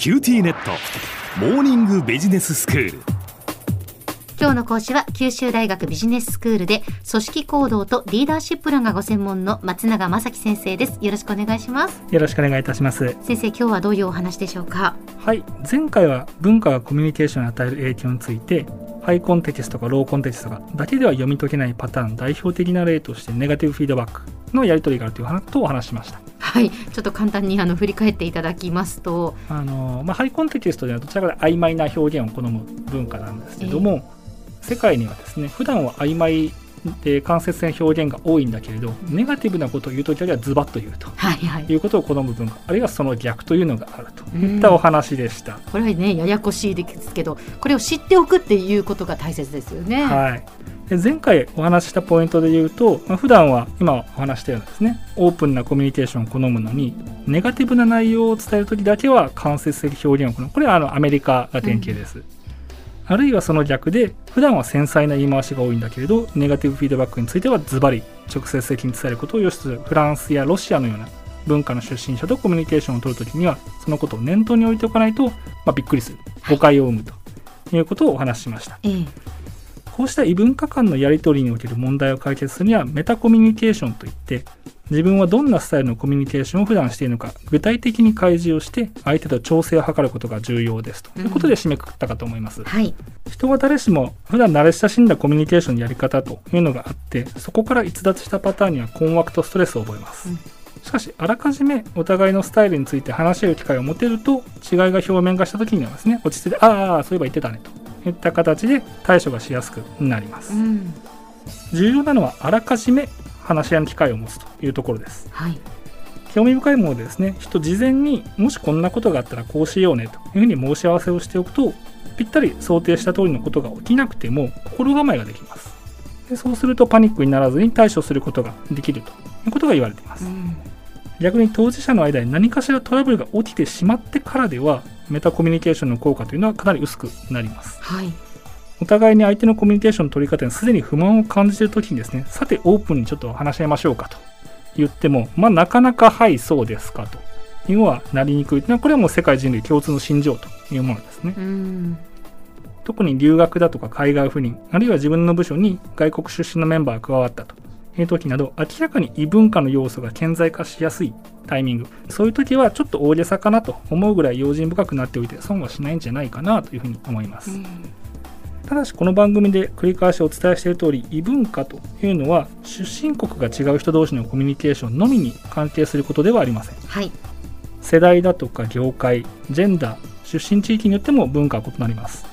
QTnet モーニングビジネススクール。今日の講師は九州大学ビジネススクールで組織行動とリーダーシップ論がご専門の松永正樹先生です。よろしくお願いします。よろしくお願いいたします。先生今日はどういうお話でしょうか？はい。前回は文化がコミュニケーションに与える影響についてハイコンテキストとかローコンテキストがだけでは読み解けないパターン代表的な例としてネガティブフィードバックのやり取りがあるということをお話ししましたはい。ちょっと簡単にあの振り返っていただきますと。あの、まあ、ハイコンテキストではどちらかと曖昧な表現を好む文化なんですけども、えー、世界にはですね普段は曖昧で間接性表現が多いんだけれどネガティブなことを言うときはズバッと言うと、はいはい、いうことを好む文化。あるいはその逆というのがあると。いったお話でした。これはねややこしいですけどこれを知っておくっていうことが大切ですよね。はい。で前回お話したポイントで言うと、まあ、普段は今お話したようなですねオープンなコミュニケーションを好むのにネガティブな内容を伝える時だけは間接的表現を好むこれはあのアメリカが典型です、うん、あるいはその逆で普段は繊細な言い回しが多いんだけれどネガティブフィードバックについてはズバリ直接的に伝えることを良しとする。フランスやロシアのような文化の出身者とコミュニケーションを取るときにはそのことを念頭に置いておかないと、まあ、びっくりする。誤解を生むということをお話ししました、こうした異文化間のやり取りにおける問題を解決するにはメタコミュニケーションといって自分はどんなスタイルのコミュニケーションを普段しているのか具体的に開示をして相手と調整を図ることが重要ですと。いうことで締めくくったかと思います、うんはい、人は誰しも普段慣れ親しんだコミュニケーションのやり方というのがあってそこから逸脱したパターンには困惑とストレスを覚えます、うん。しかし、あらかじめお互いのスタイルについて話し合う機会を持てると、違いが表面化した時にはですね、落ち着いて、ああ、そういえば言ってたね、といった形で対処がしやすくなります。うん、重要なのは、あらかじめ話し合いの機会を持つというところです。はい興味深いものでですね、人事前にもしこんなことがあったらこうしようねというふうに申し合わせをしておくと、ぴったり想定した通りのことが起きなくても心構えができます。でそうするとパニックにならずに対処することができるということが言われています。うん逆に当事者の間に何かしらトラブルが起きてしまってからではメタコミュニケーションの効果というのはかなり薄くなります。はい、お互いに相手のコミュニケーションの取り方にすでに不満を感じている時にですね、さてオープンにちょっと話し合いましょうかと言っても、まあなかなかはいそうですかというのはなりにくいというのは、これはもう世界人類共通の心情というものですね。特に留学だとか海外赴任、あるいは自分の部署に外国出身のメンバーが加わったという時など明らかに異文化の要素が顕在化しやすいタイミング。そういう時はちょっと大げさかなと思うぐらい用心深くなっておいて損はしないんじゃないかなというふうに思います、うん、ただしこの番組で繰り返しお伝えしている通り異文化というのは出身国が違う人同士のコミュニケーションのみに関係することではありません、はい、世代だとか業界ジェンダー出身地域によっても文化は異なります。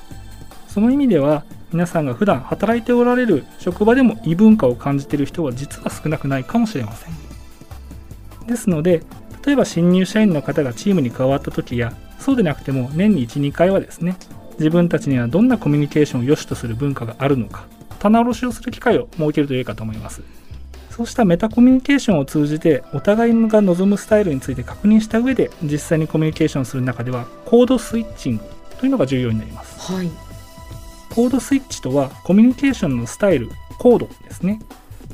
その意味では皆さんが普段働いておられる職場でも異文化を感じている人は実は少なくないかもしれません。ですので例えば新入社員の方がチームに加わった時やそうでなくても年に12回はですね自分たちにはどんなコミュニケーションを良しとする文化があるのか棚卸しをする機会を設けると良いかと思います。そうしたメタコミュニケーションを通じてお互いが望むスタイルについて確認した上で実際にコミュニケーションする中ではコードスイッチングというのが重要になります、はい、コードスイッチとはコミュニケーションのスタイル、コードですね。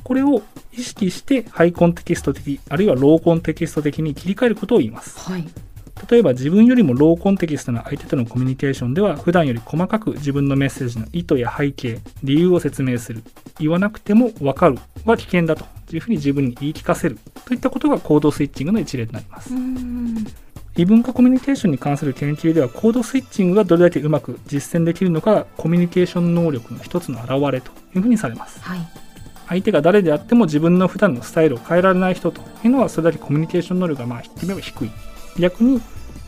これを意識してハイコンテキスト的、あるいはローコンテキスト的に切り替えることを言います。はい、例えば自分よりもローコンテキストな相手とのコミュニケーションでは普段より細かく自分のメッセージの意図や背景、理由を説明する。言わなくてもわかるは危険だというふうに自分に言い聞かせるといったことがコードスイッチングの一例となります。異文化コミュニケーションに関する研究ではコードスイッチングがどれだけうまく実践できるのかコミュニケーション能力の一つの表れというふうにされます、はい、相手が誰であっても自分の普段のスタイルを変えられない人というのはそれだけコミュニケーション能力がまあ言ってみれば低い。逆に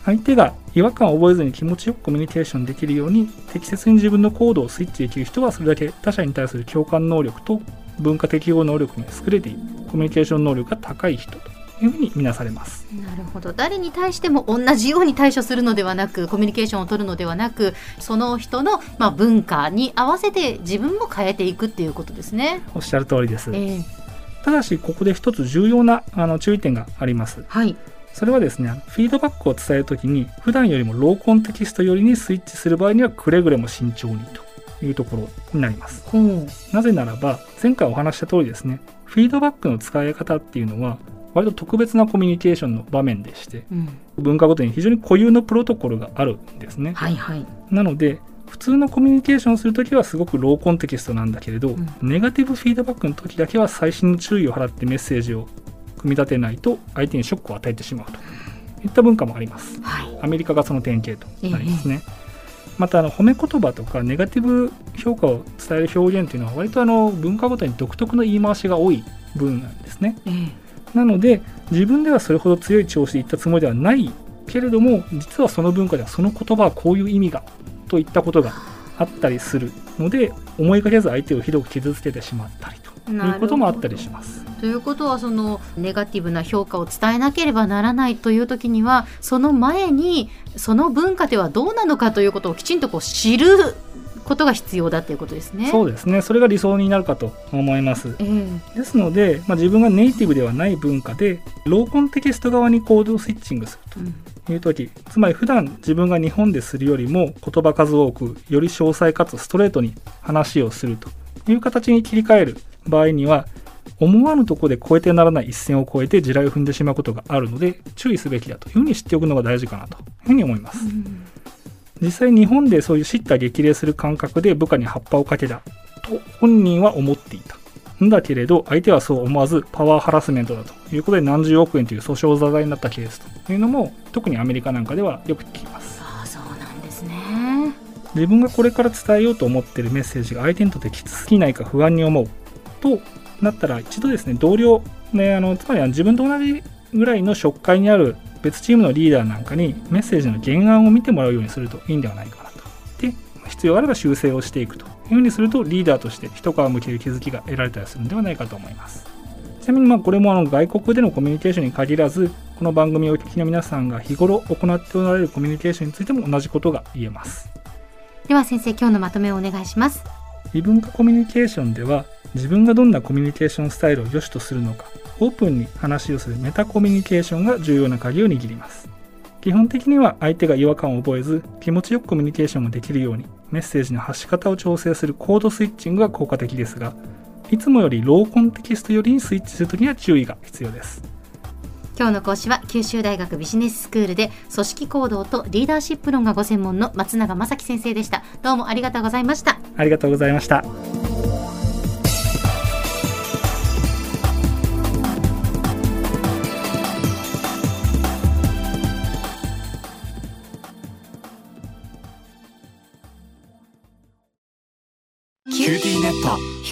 相手が違和感を覚えずに気持ちよくコミュニケーションできるように適切に自分のコードをスイッチできる人はそれだけ他者に対する共感能力と文化適応能力に優れている。コミュニケーション能力が高い人というふうに見なされます。なるほど。誰に対しても同じように対処するのではなくコミュニケーションを取るのではなくその人の、まあ、文化に合わせて自分も変えていくっていうことですね。おっしゃる通りです、えー、ただしここで一つ重要なあの注意点があります。はい。それはですね、フィードバックを伝えるときに、普段よりもローコンテキスト寄りにスイッチする場合には、くれぐれも慎重にというところになります。なぜならば、前回お話した通りですね、フィードバックの使い方っていうのは、割と特別なコミュニケーションの場面でしてうん文化ごとに非常に固有のプロトコルがあるんですね。はいはいなので普通のコミュニケーションをするときはすごくローコンテキストなんだけれど、んネガティブフィードバックの時だけは細心の注意を払ってメッセージを組み立てないと相手にショックを与えてしまうといった文化もあります。はいアメリカがその典型となりますね。またあの褒め言葉とかネガティブ評価を伝える表現というのは割とあの文化ごとに独特の言い回しが多い分なんですね。ええなので自分ではそれほど強い調子で言ったつもりではないけれども実はその文化ではその言葉はこういう意味がといったことがあったりするので思いがけず相手をひどく傷つけてしまったりということもあったりします。ということはそのネガティブな評価を伝えなければならないという時にはその前にその文化ではどうなのかということをきちんとこう知ることが必要だということですね。そうですねそれが理想になるかと思います。ええですので、まあ、自分がネイティブではない文化でローコンテキスト側にコードスイッチングするうんという時つまり普段自分が日本でするよりも言葉数多くより詳細かつストレートに話をするという形に切り替える場合には思わぬところで越えてならない一線を越えて地雷を踏んでしまうことがあるので注意すべきだというふうに知っておくのが大事かなというふうに思います。実際日本でそういう叱咤激励する感覚で部下に葉っぱをかけたと本人は思っていた。んだけれど相手はそう思わずパワーハラスメントだということで何十億円という訴訟沙汰になったケースというのも特にアメリカなんかではよく聞きます。ああそうなんですね。自分がこれから伝えようと思っているメッセージが相手にとってきつすぎないか不安に思うとなったら一度ですね同僚、ね、あのつまりは自分と同じぐらいの職会にある別チームのリーダーなんかにメッセージの原案を見てもらうようにするといいんではないかなと。で必要があれば修正をしていくというふうにするとリーダーとして一皮むける気づきが得られたりするのではないかと思います。ちなみにまあこれもあの外国でのコミュニケーションに限らずこの番組をお聞きの皆さんが日頃行っておられるコミュニケーションについても同じことが言えます。では先生今日のまとめをお願いします。異文化コミュニケーションでは自分がどんなコミュニケーションスタイルを良しとするのかオープンに話をするメタコミュニケーションが重要な鍵を握ります。基本的には相手が違和感を覚えず気持ちよくコミュニケーションもできるようにメッセージの発し方を調整するコードスイッチングが効果的ですがいつもよりローコンテキストよりにスイッチするときには注意が必要です。今日の講師は九州大学ビジネススクールで組織行動とリーダーシップ論がご専門の松永正樹先生でした。どうもありがとうございました。ありがとうございました